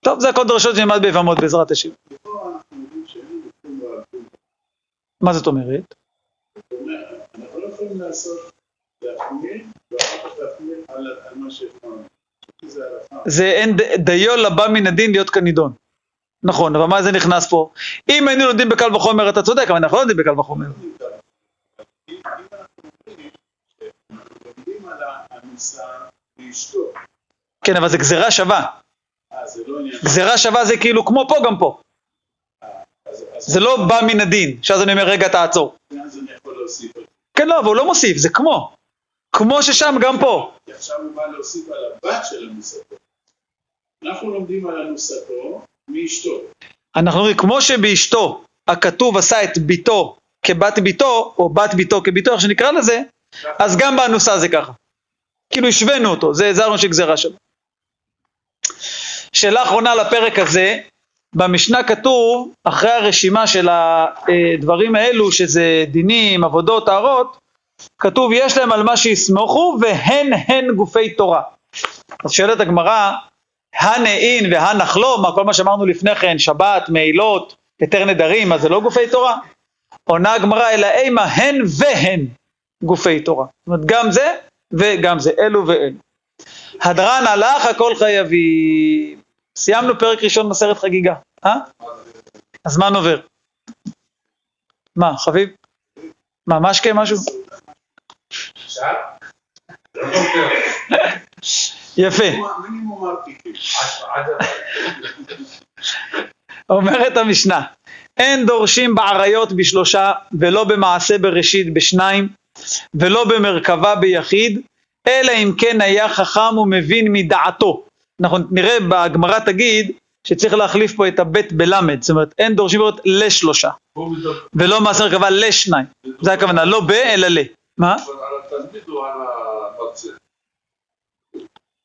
טוב, זה הכל דרשות שנלמד ביבמות בעזרת השם. מה זאת אומרת? זה אין דיו לבא מן הדין להיות כנידון. נכון, אבל מה זה נכנס פה? אם היינו לומדים בקל וחומר אתה צודק, אבל אנחנו לא לומדים בקל וחומר. אם אם אנחנו אומרים שאנחנו לומדים כן, אבל זה גזירה שווה. גזירה שווה זה כאילו כמו פה גם פה. זה לא בא מן הדין, שאז אני אומר רגע תעצור. כן, לא, אבל הוא לא מוסיף, זה כמו. כמו ששם גם פה. כי עכשיו הוא בא להוסיף על הבת של אנוסתו. אנחנו לומדים על אנוסתו מאשתו. אנחנו אומרים, כמו שבאשתו הכתוב עשה את ביתו כבת ביתו, או בת ביתו כביתו, איך שנקרא לזה, אז גם באנוסה זה ככה. כאילו השווינו אותו, זה זה הרעיון של גזירה שלו. שאלה אחרונה לפרק הזה, במשנה כתוב, אחרי הרשימה של הדברים האלו, שזה דינים, עבודות, טהרות, כתוב יש להם על מה שיסמוכו והן הן גופי תורה. אז שואלת הגמרא, הנעין והנחלום, מה כל מה שאמרנו לפני כן, שבת, מעילות, היתר נדרים, אז זה לא גופי תורה? עונה הגמרא, אלא אימה הן והן גופי תורה. זאת אומרת, גם זה וגם זה, אלו ואלו. הדרן הלך, הכל חייבים. סיימנו פרק ראשון בסרט חגיגה, אה? הזמן עובר. מה, חביב? מה, משקה משהו? יפה. אומרת המשנה, אין דורשים בעריות בשלושה, ולא במעשה בראשית בשניים, ולא במרכבה ביחיד, אלא אם כן היה חכם ומבין מדעתו. אנחנו נראה בגמרא תגיד שצריך להחליף פה את הבית בלמד, זאת אומרת אין דורשים בעריות לשלושה, ולא מעשה מרכבה לשניים. זה הכוונה, לא ב אלא ל. מה?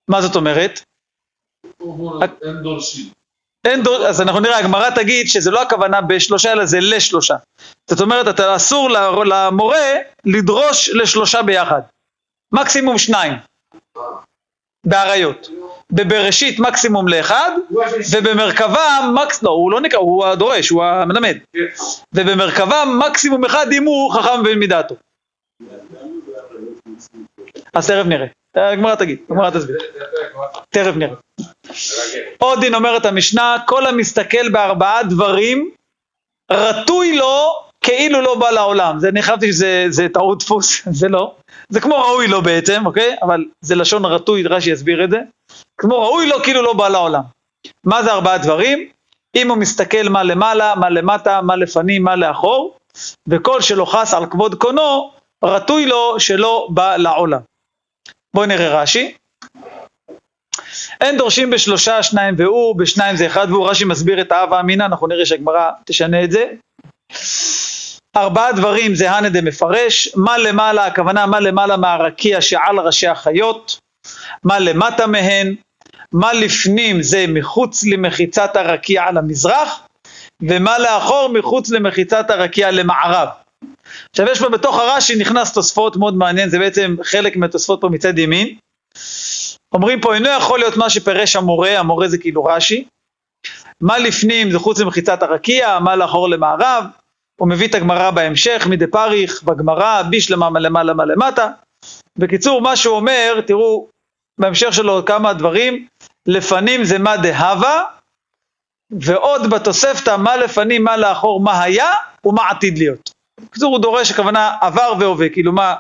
מה זאת אומרת? אין דורשים. אין דור... אז אנחנו נראה, הגמרא תגיד שזה לא הכוונה בשלושה אלא זה לשלושה. זאת אומרת, אתה אסור למורה לדרוש לשלושה ביחד. מקסימום שניים. באריות. בבראשית מקסימום לאחד. ובמרכבה מקס... לא, הוא לא נקרא, הוא הדורש, הוא המלמד. ובמרכבה מקסימום אחד אם הוא חכם ומבין מדעתו. אז תכף נראה. הגמרא תגיד, הגמרא תסביר. תכף נראה. עוד דין אומרת המשנה, כל המסתכל בארבעה דברים, רטוי לו כאילו לא בא לעולם. זה, אני חשבתי שזה זה טעות דפוס, זה לא. זה כמו ראוי לו בעצם, אוקיי? אבל זה לשון רטוי, רש"י יסביר את זה. כמו ראוי לו כאילו לא בא לעולם. מה זה ארבעה דברים? אם הוא מסתכל מה למעלה, מה למטה, מה לפנים, מה לאחור, וכל שלא חס על כבוד קונו, רטוי לו שלא בא לעולם. בואו נראה רש"י. אין דורשים בשלושה, שניים והוא, בשניים זה אחד והוא, רש"י מסביר את האב האמינא, אנחנו נראה שהגמרא תשנה את זה. ארבעה דברים זה הנא דמפרש, מה למעלה, הכוונה מה למעלה מהרקיע שעל ראשי החיות, מה למטה מהן, מה לפנים זה מחוץ למחיצת הרקיע על המזרח, ומה לאחור מחוץ למחיצת הרקיע למערב. עכשיו יש פה בתוך הרש"י נכנס תוספות מאוד מעניין, זה בעצם חלק מהתוספות פה מצד ימין. אומרים פה אינו יכול להיות מה שפירש המורה, המורה זה כאילו רש"י. מה לפנים זה חוץ למחיצת הרקיע, מה לאחור למערב. הוא מביא את הגמרא בהמשך, מדי פריך, בגמרא, בישלמה מה למעלה למטה. בקיצור, מה שהוא אומר, תראו, בהמשך שלו כמה דברים, לפנים זה מה דהבה, ועוד בתוספתא מה לפנים, מה לאחור, מה היה ומה עתיד להיות. בקיצור, הוא דורש, הכוונה עבר והווה, כאילו מה,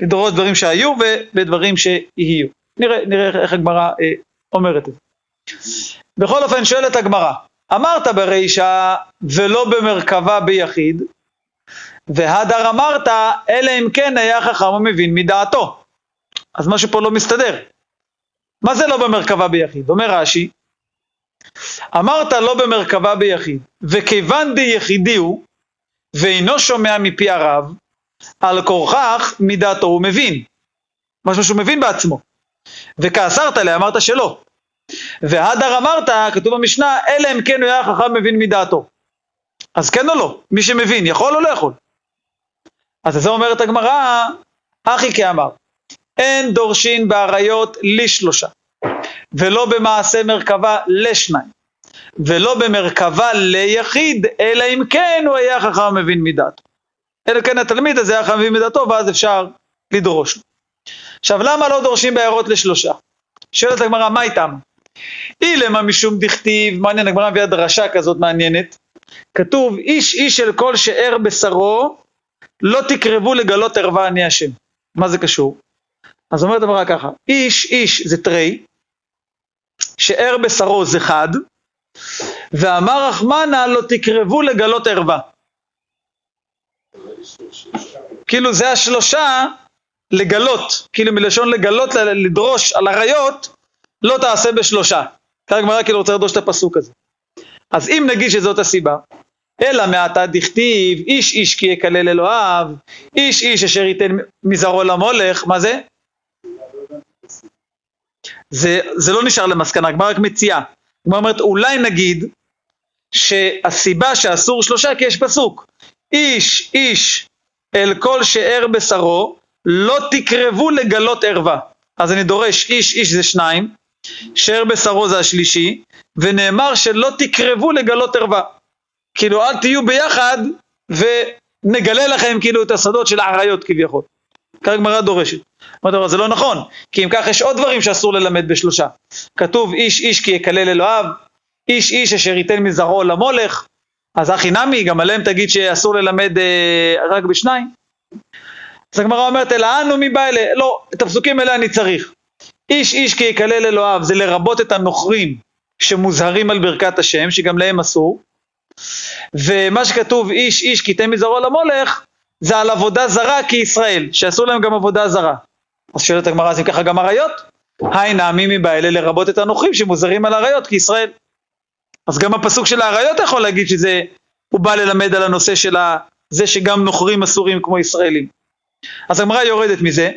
לדרוש דברים שהיו ודברים שיהיו. נראה, נראה איך הגמרא אה, אומרת את זה. בכל אופן, שואלת הגמרא, אמרת ברישא ולא במרכבה ביחיד, והדר אמרת, אלא אם כן היה חכם ומבין מדעתו. אז משהו פה לא מסתדר. מה זה לא במרכבה ביחיד? אומר רש"י, אמרת לא במרכבה ביחיד, וכיוון דיחידי הוא, ואינו שומע מפי הרב, על כורכך מדעתו הוא מבין. משהו שהוא מבין בעצמו. וכעסרת לה, אמרת שלא. והדר אמרת, כתוב במשנה, אלא אם כן הוא היה חכם מבין מדעתו. אז כן או לא? מי שמבין, יכול או לא יכול? אז זה אומרת הגמרא, אחי כאמר, אין דורשין באריות לשלושה, ולא במעשה מרכבה לשניים, ולא במרכבה ליחיד, אלא אם כן הוא היה חכם מבין מדעתו. אלא כן התלמיד הזה היה חכם מבין מדעתו, ואז אפשר לדרוש. עכשיו, למה לא דורשים בעיירות לשלושה? שואלת הגמרא, מה איתם? אילמה משום דכתיב, מעניין, הגמרא מביאה דרשה כזאת מעניינת. כתוב, איש איש של כל שאר בשרו, לא תקרבו לגלות ערווה אני השם. מה זה קשור? אז אומרת הגמרא ככה, איש איש זה תרי, שאר בשרו זה חד, ואמר רחמנה לא תקרבו לגלות ערווה. כאילו זה השלושה לגלות, כאילו מלשון לגלות, לדרוש על עריות, לא תעשה בשלושה. כאן הגמרא כאילו רוצה לדרוש את הפסוק הזה. אז אם נגיד שזאת הסיבה, אלא מעתה דכתיב, איש איש כי יקלל אלוהיו, איש איש אשר ייתן מזרעו למולך, מה זה? זה, זה לא נשאר למסקנה, הגמרא רק מציעה. הגמרא אומרת, אולי נגיד שהסיבה שאסור שלושה כי יש פסוק, איש איש אל כל שאר בשרו, לא תקרבו לגלות ערווה. אז אני דורש איש איש זה שניים, שאר בשרו זה השלישי, ונאמר שלא תקרבו לגלות ערווה. כאילו אל תהיו ביחד ונגלה לכם כאילו את הסודות של האריות כביכול. כך הגמרא דורשת. אומרת זה לא נכון, כי אם כך יש עוד דברים שאסור ללמד בשלושה. כתוב איש איש כי יקלל אלוהיו, איש איש אשר ייתן מזרעו למולך, אז אחי נמי, גם עליהם תגיד שאסור ללמד אה, רק בשניים. אז הגמרא אומרת, אלא אנו מי בא אלה? לא, את הפסוקים האלה אני צריך. איש איש כי יקלל אלוהיו, זה לרבות את הנוכרים שמוזהרים על ברכת השם, שגם להם אסור. ומה שכתוב איש איש כי תן מזרעו למולך, זה על עבודה זרה כישראל, שאסור להם גם עבודה זרה. אז שואלת הגמרא, אז אם ככה גם עריות? היי נעמי מבעלה לרבות את הנוכרים שמוזהרים על עריות כישראל. אז גם הפסוק של האריות יכול להגיד שזה, הוא בא ללמד על הנושא של זה שגם נוכרים אסורים כמו ישראלים. אז הגמרא יורדת מזה,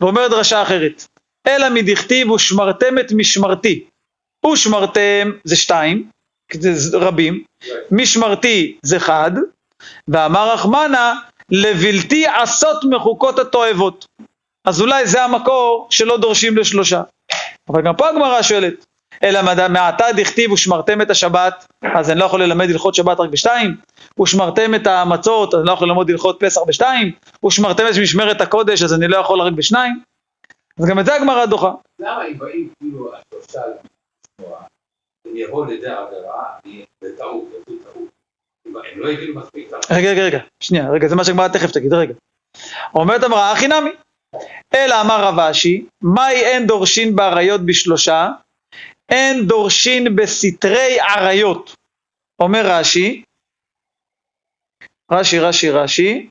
ואומרת דרשה אחרת, אלא מדכתיב ושמרתם את משמרתי. ושמרתם זה שתיים, זה רבים, משמרתי זה חד, ואמר רחמנה, לבלתי עשות מחוקות התועבות. אז אולי זה המקור שלא דורשים לשלושה. אבל גם פה הגמרא שואלת, אלא מעתה דכתיב ושמרתם את השבת, אז אני לא יכול ללמד הלכות שבת רק בשתיים, ושמרתם את המצות, אז אני לא יכול ללמוד הלכות פסח בשתיים, ושמרתם את משמרת הקודש, אז אני לא יכול רק בשניים. אז גם את זה הגמרא דוחה. למה אם באים כאילו השלושה לשמוע, הם יבואו לידי עבירה, זה טעות, זה טעות. לא. רגע, רגע, רגע, שנייה, רגע, זה מה שהגמרא תכף תגיד, רגע. אומרת המראה, הכי נמי. אלא אמר רב אשי, מהי אין דורשין באריות בשלושה? אין דורשין בסתרי עריות. אומר רש"י, רש"י, רש"י, רש"י,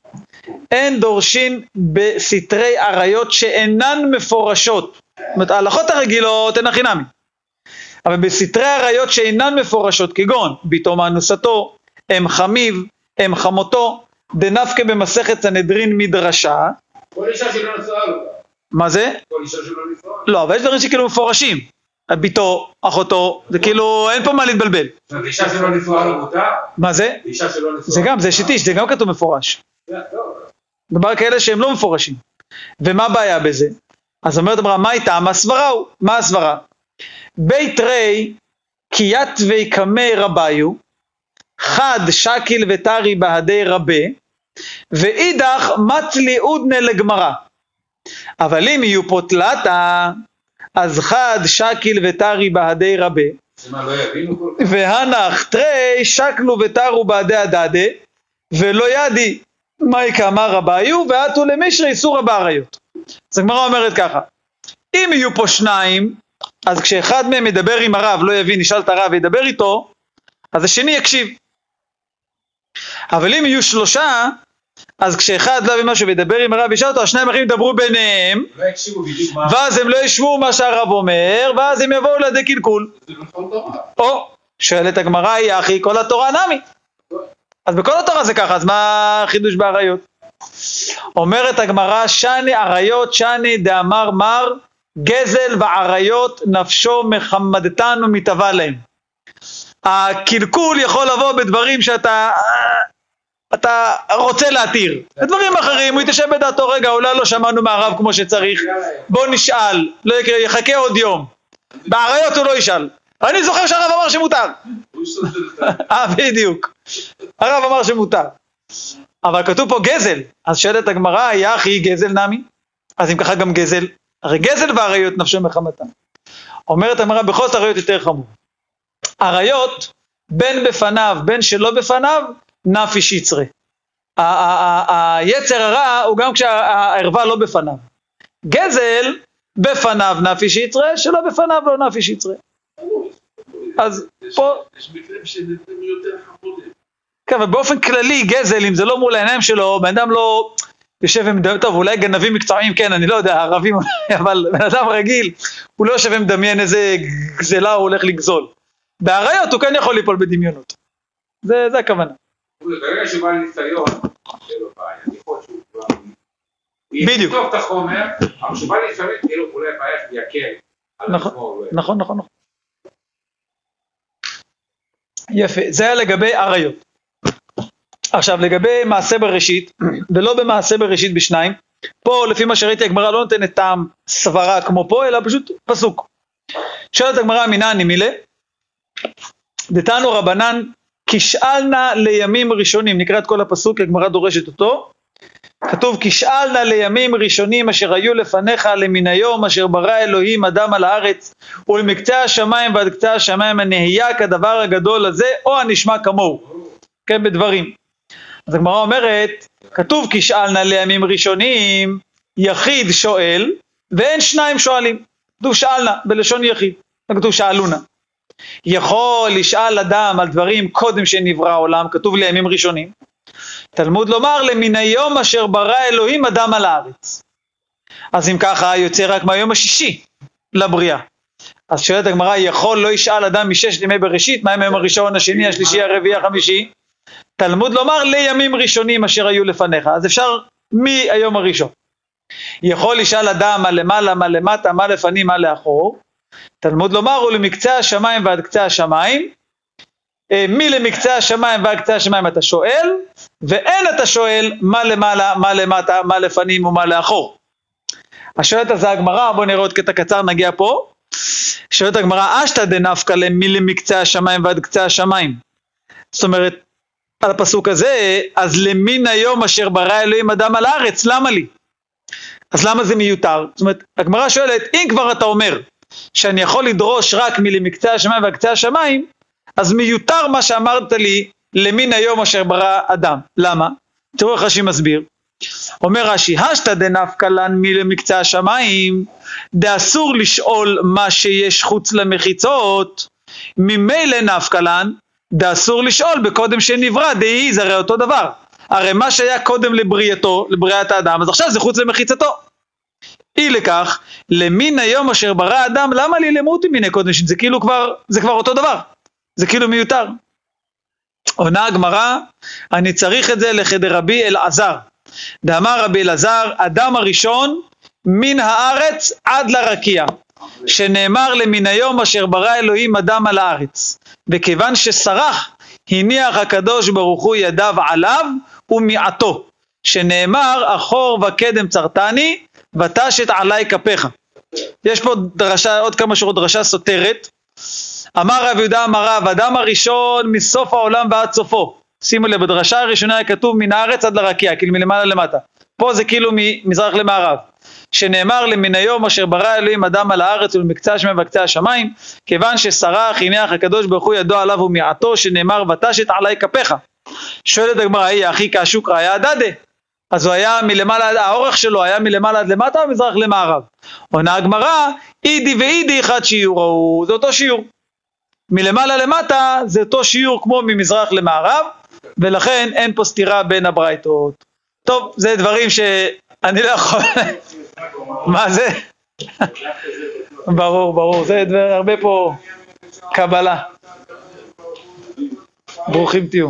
אין דורשין בסתרי עריות שאינן מפורשות. זאת אומרת, ההלכות הרגילות הן הכי נמי. אבל בסתרי עריות שאינן מפורשות, כגון ביתו מאנוסתו, אם חמיו, אם חמותו, דנפקה במסכת סנהדרין מדרשה. כל אישה שלא נשואה לו. מה זה? כל אישה שלא נשואה. לא, אבל יש דברים שכאילו מפורשים. ביתו, אחותו, זה כאילו, אין פה מה להתבלבל. אישה שלא נשואה לו מותר? מה זה? אישה שלא נשואה. זה גם, זה אשת איש, זה גם כתוב מפורש. דבר כאלה שהם לא מפורשים. ומה הבעיה בזה? אז אומרת אמרה, מה איתם? הסברה הוא. מה הסברה? בית רי, כי יתווי קמי רביו, חד שקיל וטרי בהדי רבה, ואידך מצלי עודנה לגמרא. אבל אם יהיו פה תלתה, אז חד שקיל וטרי בהדי רבה, לא? והנח תרי שקלו ותרו בעדי הדדה, ולא ידי מאי כאמר רביו, ועטו למישרי איסור הבעריות. אז הגמרא אומרת ככה, אם יהיו פה שניים, אז כשאחד מהם ידבר עם הרב, לא יבין, ישאל את הרב וידבר איתו, אז השני יקשיב. אבל אם יהיו שלושה, אז כשאחד לא יבין משהו וידבר עם הרב וישאל אותו, השניים האחרים ידברו ביניהם, לא. ואז הם לא ישמעו מה שהרב אומר, ואז הם יבואו לידי קלקול. או, שואלת הגמרא, היא אחי כל התורה נמי. אז בכל התורה זה ככה, אז מה החידוש באריות? אומרת הגמרא, שני אריות שני דאמר מר, גזל ואריות נפשו מחמדתן ומתאווה להם. הקלקול יכול לבוא בדברים שאתה אתה רוצה להתיר. בדברים אחרים הוא יתיישב בדעתו, רגע, אולי לא שמענו מהרב כמו שצריך, בוא נשאל, לא יקרה, יחכה עוד יום. באריות הוא לא ישאל. אני זוכר שהרב אמר שמותר. אה, בדיוק. הרב אמר שמותר. אבל כתוב פה גזל, אז שואלת הגמרא, יא אחי גזל נמי? אז אם ככה גם גזל, הרי גזל ואריות נפשו מחמתם. אומרת הגמרא, בכל זאת אריות יותר חמור. אריות, בין בפניו, בין שלא בפניו, נפיש יצרה. היצר הרע הוא גם כשהערווה לא בפניו. גזל, בפניו נפיש יצרה, שלא בפניו לא נפיש יצרה. אז פה- יש מקרים שניתנים יותר חמורים. כן, אבל באופן כללי, גזל, אם זה לא מול העיניים שלו, בן אדם לא יושב ומדמיין, טוב, אולי גנבים מקצועיים, כן, אני לא יודע, ערבים, אבל בן אדם רגיל, הוא לא יושב ומדמיין איזה גזלה הוא הולך לגזול. באריות הוא כן יכול ליפול בדמיונות. זה, זה הכוונה. ברגע שהוא בא לניסיון, זה לא בעיה, יכול שהוא כבר... בדיוק. הוא יכתוב את החומר, אבל כשהוא בא לניסיון, תהיה לו אולי בעיה שהוא יקל על נכון. אולי. נכון, נכון, נכון. יפה, זה היה לגבי אריות. עכשיו, לגבי מעשה בראשית, ולא במעשה בראשית בשניים, פה לפי מה שראיתי הגמרא לא נותנת טעם סברה כמו פה, אלא פשוט פסוק. שואלת הגמרא מנעני מילה, דתנו רבנן כשאלנה לימים ראשונים, נקרא את כל הפסוק, הגמרא דורשת אותו. כתוב כשאלנה לימים ראשונים אשר היו לפניך למן היום אשר ברא אלוהים אדם על הארץ ולמקצה השמיים ועד קצה השמיים הנהיה כדבר הגדול הזה או הנשמע כמוהו. כן, בדברים. אז הגמרא אומרת, כתוב כשאלנה לימים ראשונים, יחיד שואל ואין שניים שואלים. כתוב שאלנה בלשון יחיד, כתוב שאלונה. יכול לשאל אדם על דברים קודם שנברא העולם, כתוב לימים ראשונים. תלמוד לומר למן היום אשר ברא אלוהים אדם על הארץ. אז אם ככה יוצא רק מהיום השישי לבריאה. אז שואלת הגמרא, יכול לא ישאל אדם מששת ימי בראשית, מה עם היום הראשון, השני, השלישי, הרביעי, החמישי? תלמוד לומר לימים ראשונים אשר היו לפניך, אז אפשר מהיום הראשון. יכול לשאל אדם מה למעלה, מה למטה, מה לפנים, מה לאחור. תלמוד לומר ולמקצה השמיים ועד קצה השמיים, אה, מי למקצה השמיים ועד קצה השמיים אתה שואל, ואין אתה שואל מה למעלה, מה למטה, מה לפנים ומה לאחור. השואלת הזה הגמרא, בואו נראה עוד קטע קצר, נגיע פה. שואלת הגמרא, אשתא דנפקא למי למקצה השמיים ועד קצה השמיים. זאת אומרת, על הפסוק הזה, אז למין היום אשר ברא אלוהים אדם על הארץ, למה לי? אז למה זה מיותר? זאת אומרת, הגמרא שואלת, אם כבר אתה אומר שאני יכול לדרוש רק מלמקצה השמיים ועד השמיים, אז מיותר מה שאמרת לי למין היום אשר ברא אדם. למה? תראו איך רש"י מסביר. אומר רש"י, השתא דנפקא לן מלמקצה השמיים, דאסור לשאול מה שיש חוץ למחיצות, ממילא נפקא לן, דאסור לשאול בקודם שנברא, דהי זה הרי אותו דבר. הרי מה שהיה קודם לבריאתו, לבריאת האדם, אז עכשיו זה חוץ למחיצתו. אי לכך, למין היום אשר ברא אדם, למה לי למותי מיני קודם? זה כאילו כבר, זה כבר אותו דבר. זה כאילו מיותר. עונה הגמרא, אני צריך את זה לחדר רבי אלעזר. דאמר רבי אלעזר, אדם הראשון מן הארץ עד לרקיע, שנאמר למן היום אשר ברא אלוהים אדם על הארץ. וכיוון שסרח, הניח הקדוש ברוך הוא ידיו עליו ומיעטו, שנאמר אחור וקדם צרתני ותשת עלי כפיך. יש פה דרשה, עוד כמה שורות דרשה סותרת. אמר רב יהודה אמר רב, אדם הראשון מסוף העולם ועד סופו. שימו לב, בדרשה הראשונה היה כתוב מן הארץ עד לרקיע, כאילו מלמעלה למטה. פה זה כאילו ממזרח למערב. שנאמר למן היום אשר ברא אלוהים אדם על הארץ ולמקצה השמיים וקצה השמיים, כיוון שסרח הניח הקדוש ברוך הוא ידו עליו ומיעטו, שנאמר ותשת עלי כפיך. שואלת הגמרא, היא אחי כאשוק ראיה הדדה. אז הוא היה מלמעלה, האורך שלו היה מלמעלה עד למטה או מזרח למערב? עונה הגמרא, אידי ואידי אחד שיעור ההוא, זה אותו שיעור. מלמעלה למטה זה אותו שיעור כמו ממזרח למערב, ולכן אין פה סתירה בין הברייתות. טוב, זה דברים שאני לא יכול... מה זה? ברור, ברור, זה דבר, הרבה פה קבלה. ברוכים תהיו.